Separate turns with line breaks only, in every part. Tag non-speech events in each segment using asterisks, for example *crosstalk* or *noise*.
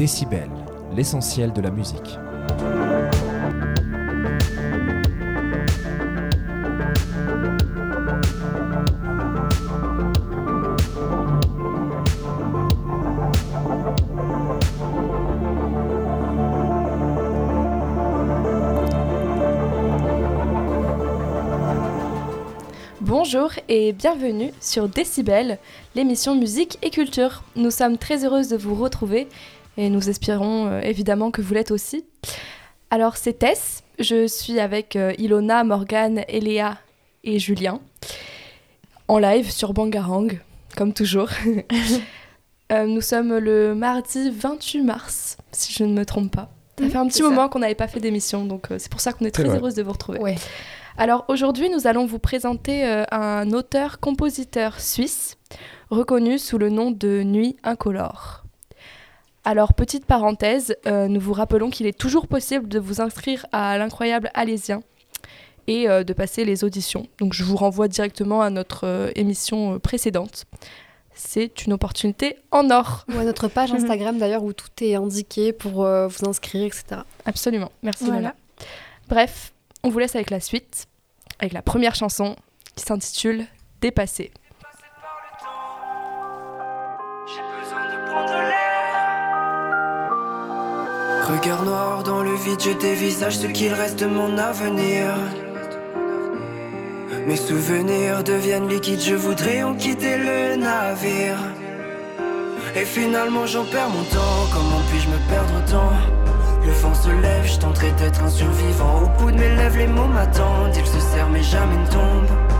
Décibel, l'essentiel de la musique.
Bonjour et bienvenue sur Décibel, l'émission musique et culture. Nous sommes très heureuses de vous retrouver et nous espérons euh, évidemment que vous l'êtes aussi. Alors c'est Tess, je suis avec euh, Ilona, Morgane, Eléa et Julien en live sur Bangarang, comme toujours. *laughs* Euh, nous sommes le mardi 28 mars, si je ne me trompe pas. Ça
Mmh,
fait un petit moment qu'on n'avait pas fait d'émission, donc euh, c'est pour ça qu'on est très
vrai.
heureuse de vous retrouver.
Ouais.
Alors aujourd'hui, nous allons vous présenter euh, un auteur-compositeur suisse reconnu sous le nom de Nuit Incolore. Alors petite parenthèse, euh, nous vous rappelons qu'il est toujours possible de vous inscrire à l'incroyable Alésien et euh, de passer les auditions. Donc je vous renvoie directement à notre euh, émission précédente. C'est une opportunité en or.
Ou à notre page. *laughs* Instagram d'ailleurs où tout est indiqué pour euh, vous inscrire, etc.
Absolument. Merci
Voilà.
Lola. Bref, on vous laisse avec la suite, avec la première chanson qui s'intitule Dépassé.
Regard noir dans le vide, je dévisage ce qu'il reste de mon avenir. Mes souvenirs deviennent liquides, je voudrais en quitter le navire. Et finalement j'en perds mon temps, comment puis-je me perdre autant? Le vent se lève, je tenterai d'être un survivant. Au bout de mes lèvres, les mots m'attendent, ils se serrent mais jamais ne tombent.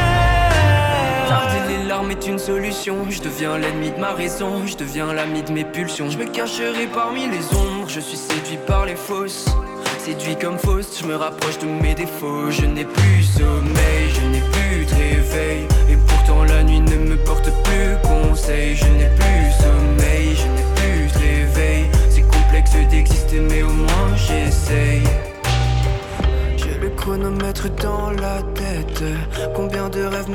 Est une solution. Je deviens l'ennemi de ma raison, je deviens l'ami de mes pulsions. Je me cacherai parmi les ombres, je suis séduit par les fausses. Séduit comme fausse, je me rapproche de mes défauts. Je n'ai plus sommeil,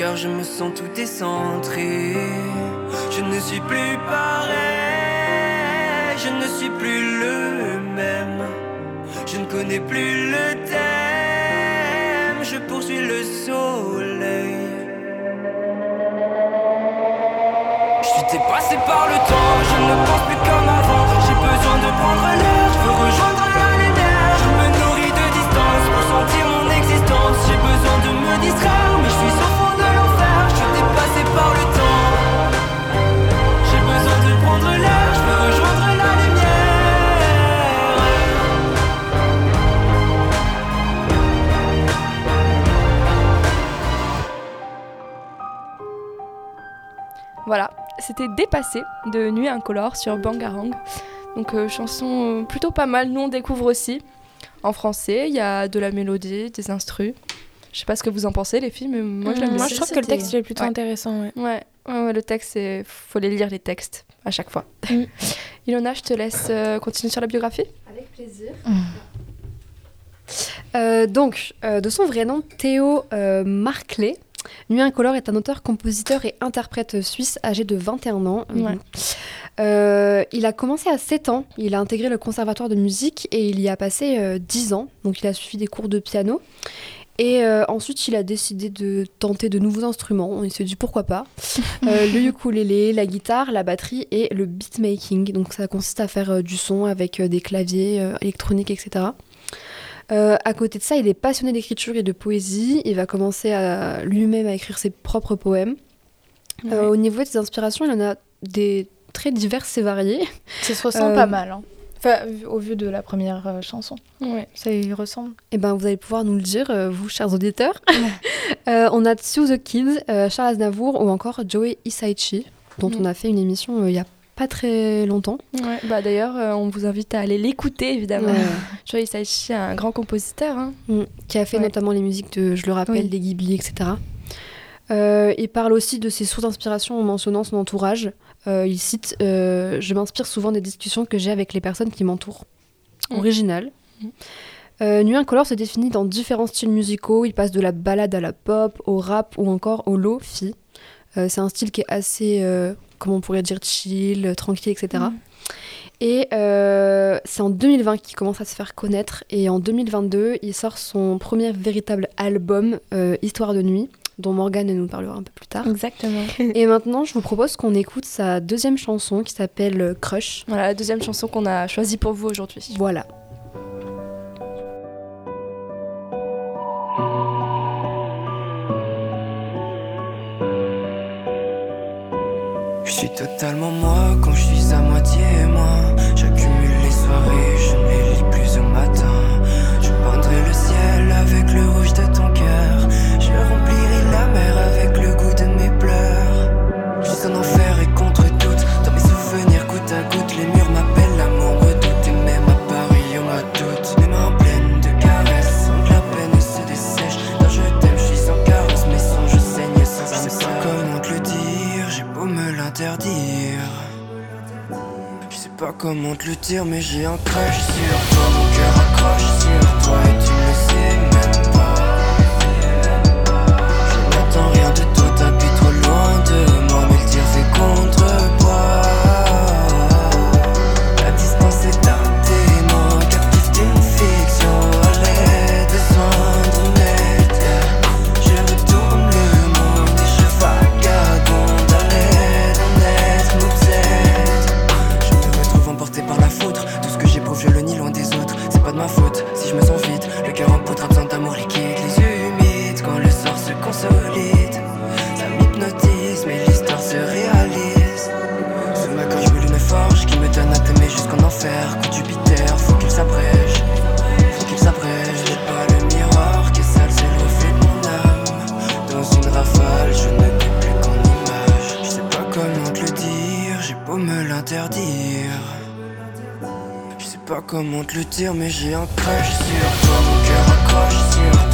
Car je me sens tout décentré. Je ne suis plus pareil, je ne suis plus le même. Je ne connais plus le thème, je poursuis le soleil. Je suis dépassé par le temps, je ne pense plus comme avant. J'ai besoin de prendre l'air,
Voilà, c'était Dépassé de Nuit Incolore sur Bangarang. Donc euh, chanson euh, plutôt pas mal, nous on découvre aussi. En français, il y a de la mélodie, des instrus. Je sais pas ce que vous en pensez les filles, mais moi je l'aime
Moi,
bien.
je trouve que le texte il est plutôt
Ouais.
intéressant. Ouais.
Ouais, ouais, ouais, le texte, c'est... faut les lire les textes à chaque fois.
Mm. *laughs*
Ilona, je te laisse euh, continuer sur la biographie.
Avec plaisir. Euh, donc, euh, de son vrai nom, Théo euh, Marclay. Nuit Incolore est un auteur, compositeur et interprète suisse âgé de 21 ans.
Ouais.
Euh, il a commencé à 7 ans. Il a intégré le conservatoire de musique et il y a passé euh, 10 ans. Donc, il a suivi des cours de piano. Et euh, ensuite, il a décidé de tenter de nouveaux instruments. Il s'est dit pourquoi pas. *laughs* Euh, le ukulélé, la guitare, la batterie et le beatmaking. Donc, ça consiste à faire euh, du son avec des claviers électroniques, etc. Euh, à côté de ça, il est passionné d'écriture et de poésie. Il va commencer à lui-même à écrire ses propres poèmes. Euh, au niveau de ses inspirations, il en a des très diverses et variées. *laughs*
Ça se ressent
Euh,
pas mal. hein. Enfin, au vu de la première euh, chanson.
Ouais.
Ça y ressemble.
Eh ben, vous allez pouvoir nous le dire, vous, chers auditeurs. *laughs* On a Sue the Kids, Charles Aznavour ou encore Joey Hisaichi, dont
Mhm.
on a fait une émission il y a pas très longtemps.
Ouais, bah d'ailleurs, euh, on vous invite à aller l'écouter évidemment. *laughs* Joe Hisaishi un grand compositeur. hein.
Mm, qui a fait
Ouais.
notamment les musiques de, je le rappelle,
Oui.
des Ghibli, etc. Euh, il parle aussi de ses sources d'inspiration en mentionnant son entourage. Euh, il cite Je m'inspire souvent des discussions que j'ai avec les personnes qui m'entourent.
Mm.
Original.
Mm.
Euh, Nuit Incolore se définit dans différents styles musicaux. Il passe de la ballade à la pop, au rap ou encore au lo-fi. Euh, c'est un style qui est assez, euh, comment on pourrait dire, chill, tranquille, etc.
Mm.
Et euh, c'est en 2020 qu'il commence à se faire connaître. Et en 2022, il sort son premier véritable album, euh, Histoire de nuit, dont Morgane nous parlera un peu plus tard.
Exactement. *laughs*
Et maintenant, je vous propose qu'on écoute sa deuxième chanson qui s'appelle euh, Crush.
Voilà la deuxième chanson qu'on a choisie pour vous aujourd'hui.
Voilà.
Totalement moi quand je suis à moitié moi. Sais pas comment te le dire, mais j'ai un crush sur toi. Mon cœur accroche sur toi comment te le dire, mais j'ai un crush sur toi. Mon cœur accroche sur toi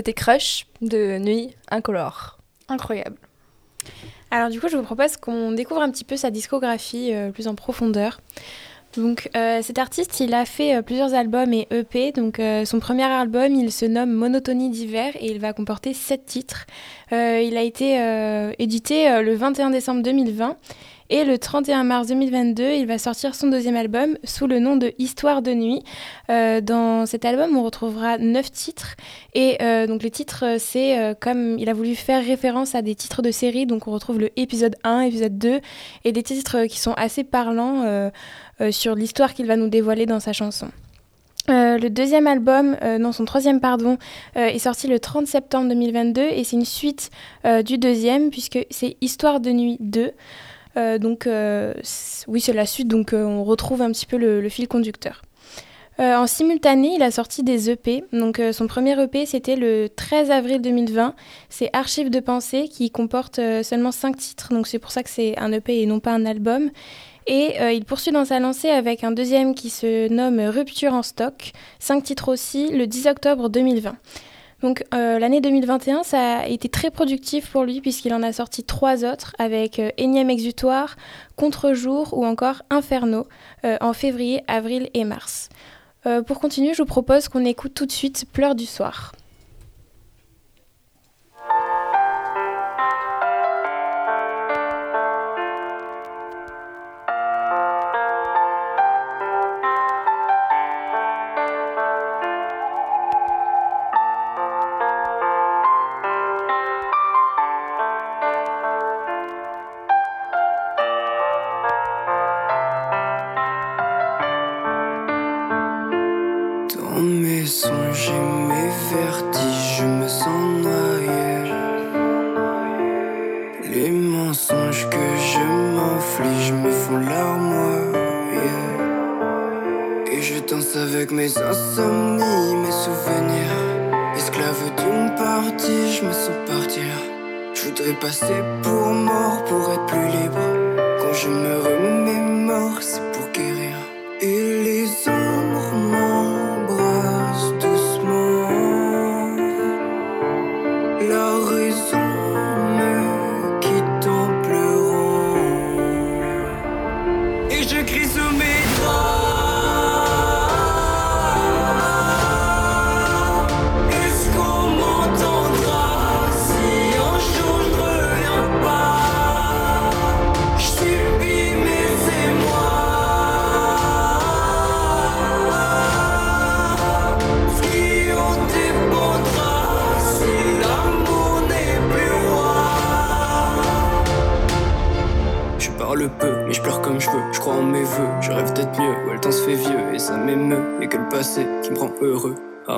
C'était Crush de Nuit Incolore.
Incroyable. Alors du coup, je vous propose qu'on découvre un petit peu sa discographie euh, plus en profondeur. Donc euh, cet artiste, il a fait euh, plusieurs albums et EP. Donc son premier album, il se nomme Monotonie d'hiver et il va comporter sept titres. Il a été édité le 21 décembre 2020 Et le 31 mars 2022, il va sortir son deuxième album sous le nom de Histoire de nuit. Euh, dans cet album, on retrouvera neuf titres. Et euh, donc les titres, c'est comme il a voulu faire référence à des titres de série. Donc on retrouve le épisode 1, épisode 2, et des titres qui sont assez parlants sur l'histoire qu'il va nous dévoiler dans sa chanson. Euh, le deuxième album, euh, non son troisième pardon, euh, est sorti le 30 septembre 2022 et c'est une suite du deuxième puisque c'est Histoire de nuit 2. Donc oui c'est la suite donc on retrouve un petit peu le, fil conducteur. en simultané, il a sorti des EP. Donc son premier EP c'était le 13 avril 2020. C'est Archives de pensée qui comporte seulement 5 titres. Donc c'est pour ça que c'est un EP et non pas un album. Et euh, il poursuit dans sa lancée avec un deuxième qui se nomme Rupture en stock, cinq titres aussi, le 10 octobre 2020. Donc euh, l'année 2021, ça a été très productif pour lui puisqu'il en a sorti trois autres avec euh, exutoire, Contre-jour ou encore Inferno en février, avril et mars. pour continuer, je vous propose qu'on écoute tout de suite Pleurs du soir.
Dans mes songes et mes vertiges, je me sens noyé. Les mensonges que je m'inflige me font larmoyer. Et je danse avec mes insomnies, mes souvenirs. Esclave d'une partie, je me sens partir. Je voudrais passer pour mort pour être plus libre. Quand je me remémore.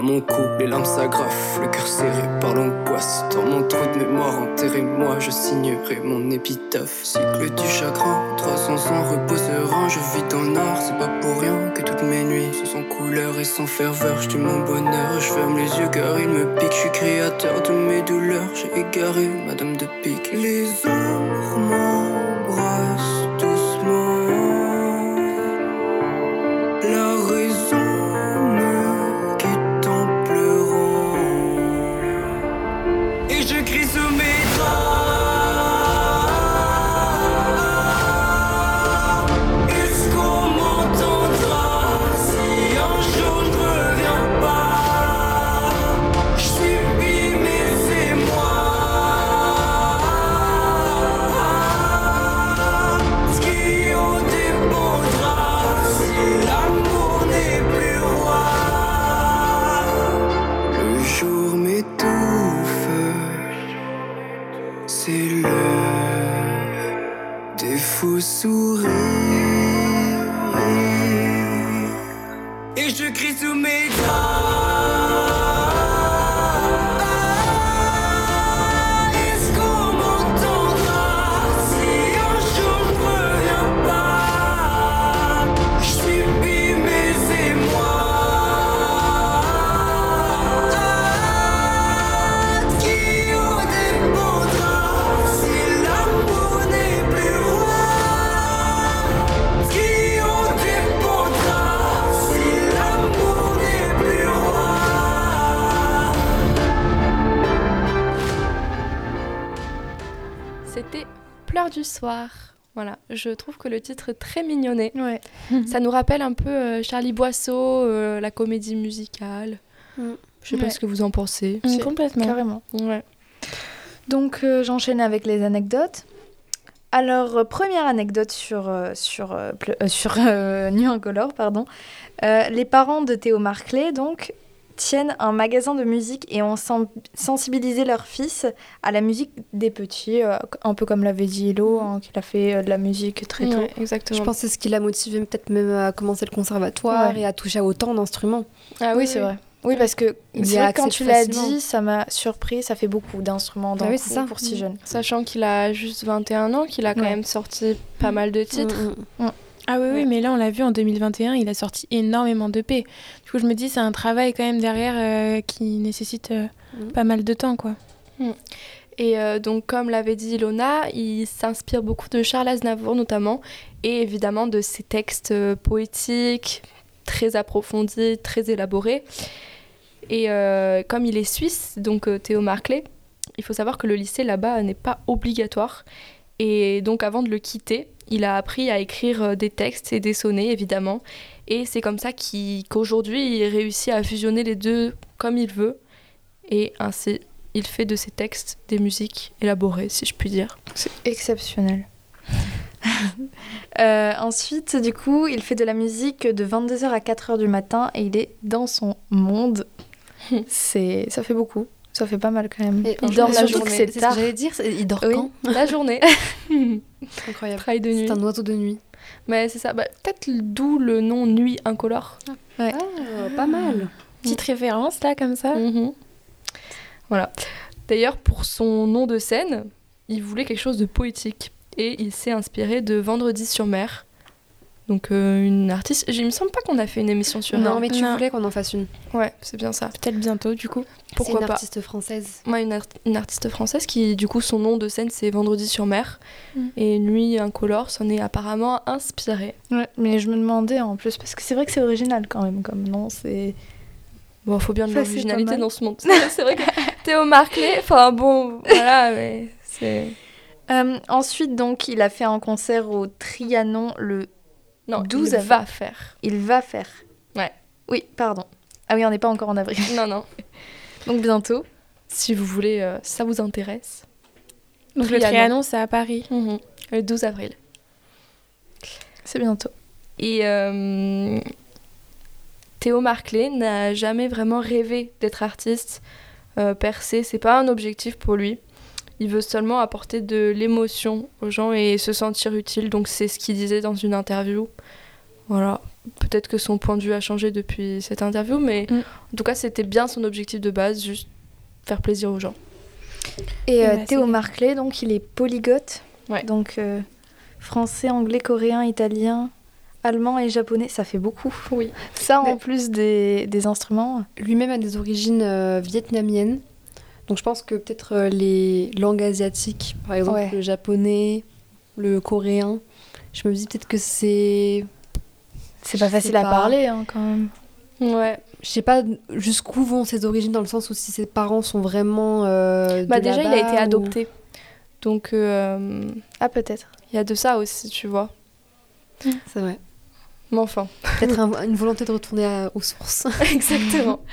Mon cou, les larmes s'agrafent, le cœur serré par l'angoisse. Dans mon trou de mémoire, enterrez-moi, je signerai mon épitaphe. Cycle du chagrin, 300 ans, repos serein, je vis dans l'art, c'est pas pour rien que toutes mes nuits sont couleur et sans ferveur. Je mon bonheur, je ferme les yeux car il me pique, je suis créateur de mes douleurs. J'ai égaré Madame de Pique. Les ombres
Voilà, je trouve que le titre est très mignonné. Ouais. *laughs* Ça nous rappelle un peu euh, Charlie Boisseau, euh, la comédie musicale. Mm. Je sais pas ce que vous en pensez.
Mm, complètement. Carrément. Ouais. Donc euh, j'enchaîne avec les anecdotes. Alors, euh, première anecdote sur, euh, sur, sur *laughs* euh, Nuit Incolore, pardon. Euh, les parents de Théo Marclay, donc, tiennent un magasin de musique et ont sen- sensibilisé leur fils à la musique des petits, euh, un peu comme l'avait dit Hello, hein, qu'il a fait euh, de la musique très tôt.
Ouais, exactement.
Je pense que c'est ce qui l'a motivé peut-être même à commencer le conservatoire
Ouais.
et à toucher à autant d'instruments.
Ah
oui, c'est vrai. Oui, parce que vrai quand tu l'as dit, ça m'a surpris. Ça fait beaucoup d'instruments d'un
Ah oui, ça.
pour si
Mm.
jeune.
Sachant qu'il a juste 21 ans, qu'il a quand
Ouais.
même sorti pas mal de titres.
Mm, mm.
Ah oui,
Ouais.
oui, mais là, on l'a vu en 2021, il a sorti énormément d'EP. Du coup, je me dis, c'est un travail quand même derrière euh, qui nécessite euh,
Mhm.
pas mal de temps, quoi.
Et euh, donc, comme l'avait dit Ilona, il s'inspire beaucoup de Charles Aznavour notamment, et évidemment de ses textes poétiques, très approfondis, très élaborés. Et comme il est suisse, donc Théo Marclay, il faut savoir que le lycée là-bas n'est pas obligatoire. Et donc, avant de le quitter, il a appris à écrire euh, des textes et des sonnets, évidemment. Et c'est comme ça qu'aujourd'hui, il réussit à fusionner les deux comme il veut. Et ainsi, il fait de ses textes des musiques élaborées, si je puis dire.
C'est exceptionnel. *laughs* Euh, ensuite, du coup, il fait de la musique de 22h à 4h du matin et il est dans son monde. *laughs* C'est, ça fait beaucoup. Ça fait pas mal quand même.
Et
il dort la
surtout
journée. C'est
ce que j'allais dire, il dort
Oui.
quand *laughs*
La journée,
Incroyable.
travail de nuit.
C'est un oiseau de nuit.
Mais c'est ça, bah, peut-être d'où le nom Nuit incolore.
Ah, pas mal.
Petite référence, là, comme ça.
Mhm. Voilà. D'ailleurs, pour son nom de scène, il voulait quelque chose de poétique. Et il s'est inspiré de Vendredi sur mer. Donc, euh, une artiste. Il me semble pas qu'on a fait une émission sur
Non,
elle.
mais tu
Non.
voulais qu'on en fasse une.
Ouais, c'est bien ça.
Peut-être bientôt, du coup.
Pourquoi
C'est une
pas
artiste française.
Moi, une, art- une artiste française qui, du coup, son nom de scène, c'est Vendredi sur mer.
Mm.
Et Nuit incolore s'en est apparemment inspiré.
Ouais, mais je me demandais en plus, parce que c'est vrai que c'est original quand même comme nom. C'est...
Bon, faut bien de l'originalité
pas
dans ce monde. C'est *laughs* c'est vrai que Théo Marclay, enfin bon, voilà, mais c'est.
Euh, ensuite, donc, il a fait un concert au Trianon le
Non,
12
il
avril.
va faire.
Il va faire.
Ouais.
Oui, pardon. Ah oui, on n'est pas encore en avril. *laughs*
Non, non. *laughs*
Donc bientôt.
Si vous voulez, euh, ça vous intéresse.
Donc, le
Trianon.
Trianon, c'est à Paris.
Mhm. Le 12 avril.
C'est bientôt.
Et euh, Théo Marclay n'a jamais vraiment rêvé d'être artiste, euh, percé. C'est pas un objectif pour lui. Il veut seulement apporter de l'émotion aux gens et se sentir utile. Donc c'est ce qu'il disait dans une interview. Voilà. Peut-être que son point de vue a changé depuis cette interview, mais
Mm.
en tout cas c'était bien son objectif de base, juste faire plaisir aux gens.
Et euh,
bah,
Théo. Marclay, donc il est polyglotte.
Ouais.
Donc euh, français, anglais, coréen, italien, allemand et japonais, ça fait beaucoup.
Oui.
Ça en
Mais-
plus des, des instruments.
Lui-même a des origines euh, vietnamiennes. Donc je pense que peut-être euh, les langues asiatiques, par exemple
Ouais.
le japonais, le coréen, je me dis peut-être que c'est...
C'est pas
Je
facile à
pas.
parler hein, quand même.
Ouais.
Je sais pas jusqu'où vont ses origines dans le sens où si ses parents sont vraiment... euh,
Bah
de
déjà il a été
ou-
adopté. Donc euh,
Ah peut-être.
il y a de ça aussi, tu vois.
C'est vrai.
Mais enfin.
Peut-être un- une volonté de retourner à- aux sources. *laughs*
Exactement. *laughs*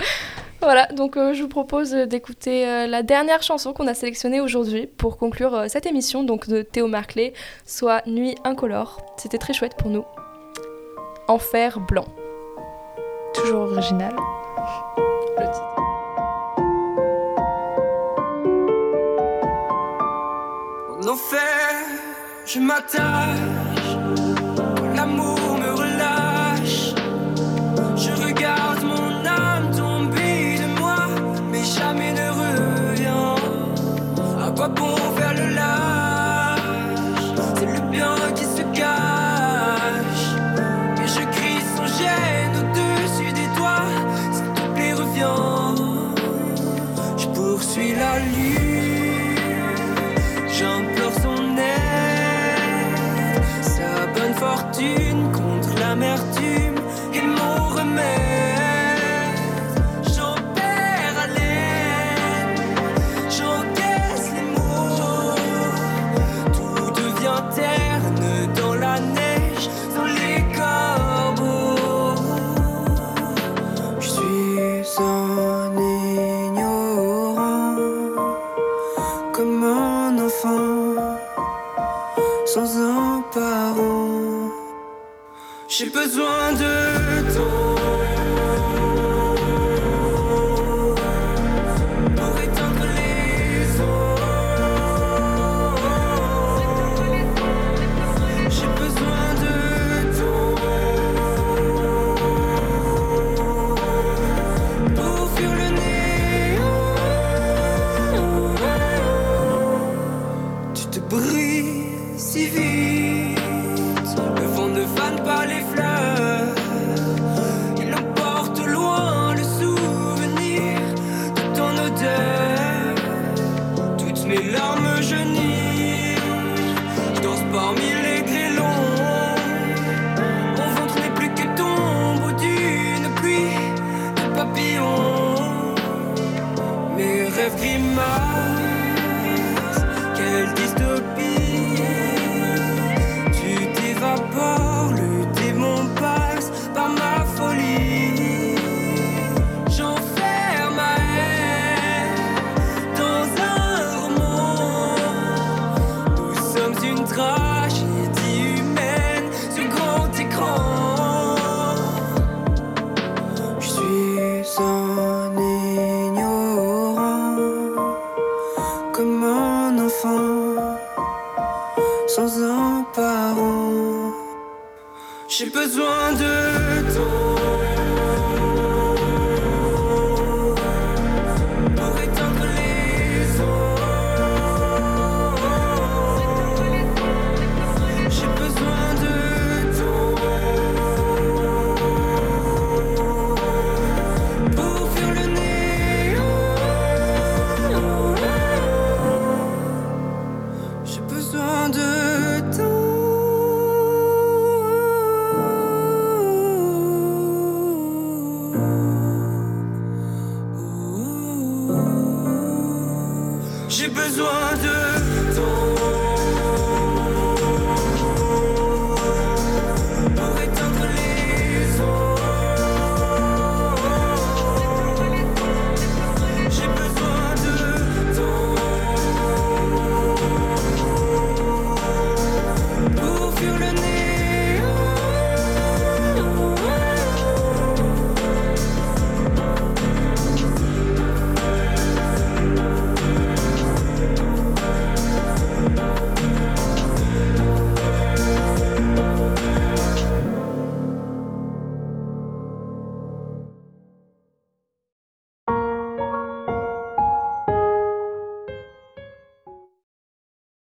voilà, donc euh, je vous propose euh, d'écouter euh, la dernière chanson qu'on a sélectionnée aujourd'hui pour conclure euh, cette émission donc de Théo Marclay, soit Nuit incolore. C'était très chouette pour nous. Enfer blanc.
Toujours original.
Le titre.
En enfer, je m'attache. suis la lune, j'implore son aide, sa bonne fortune. J'ai besoin de ton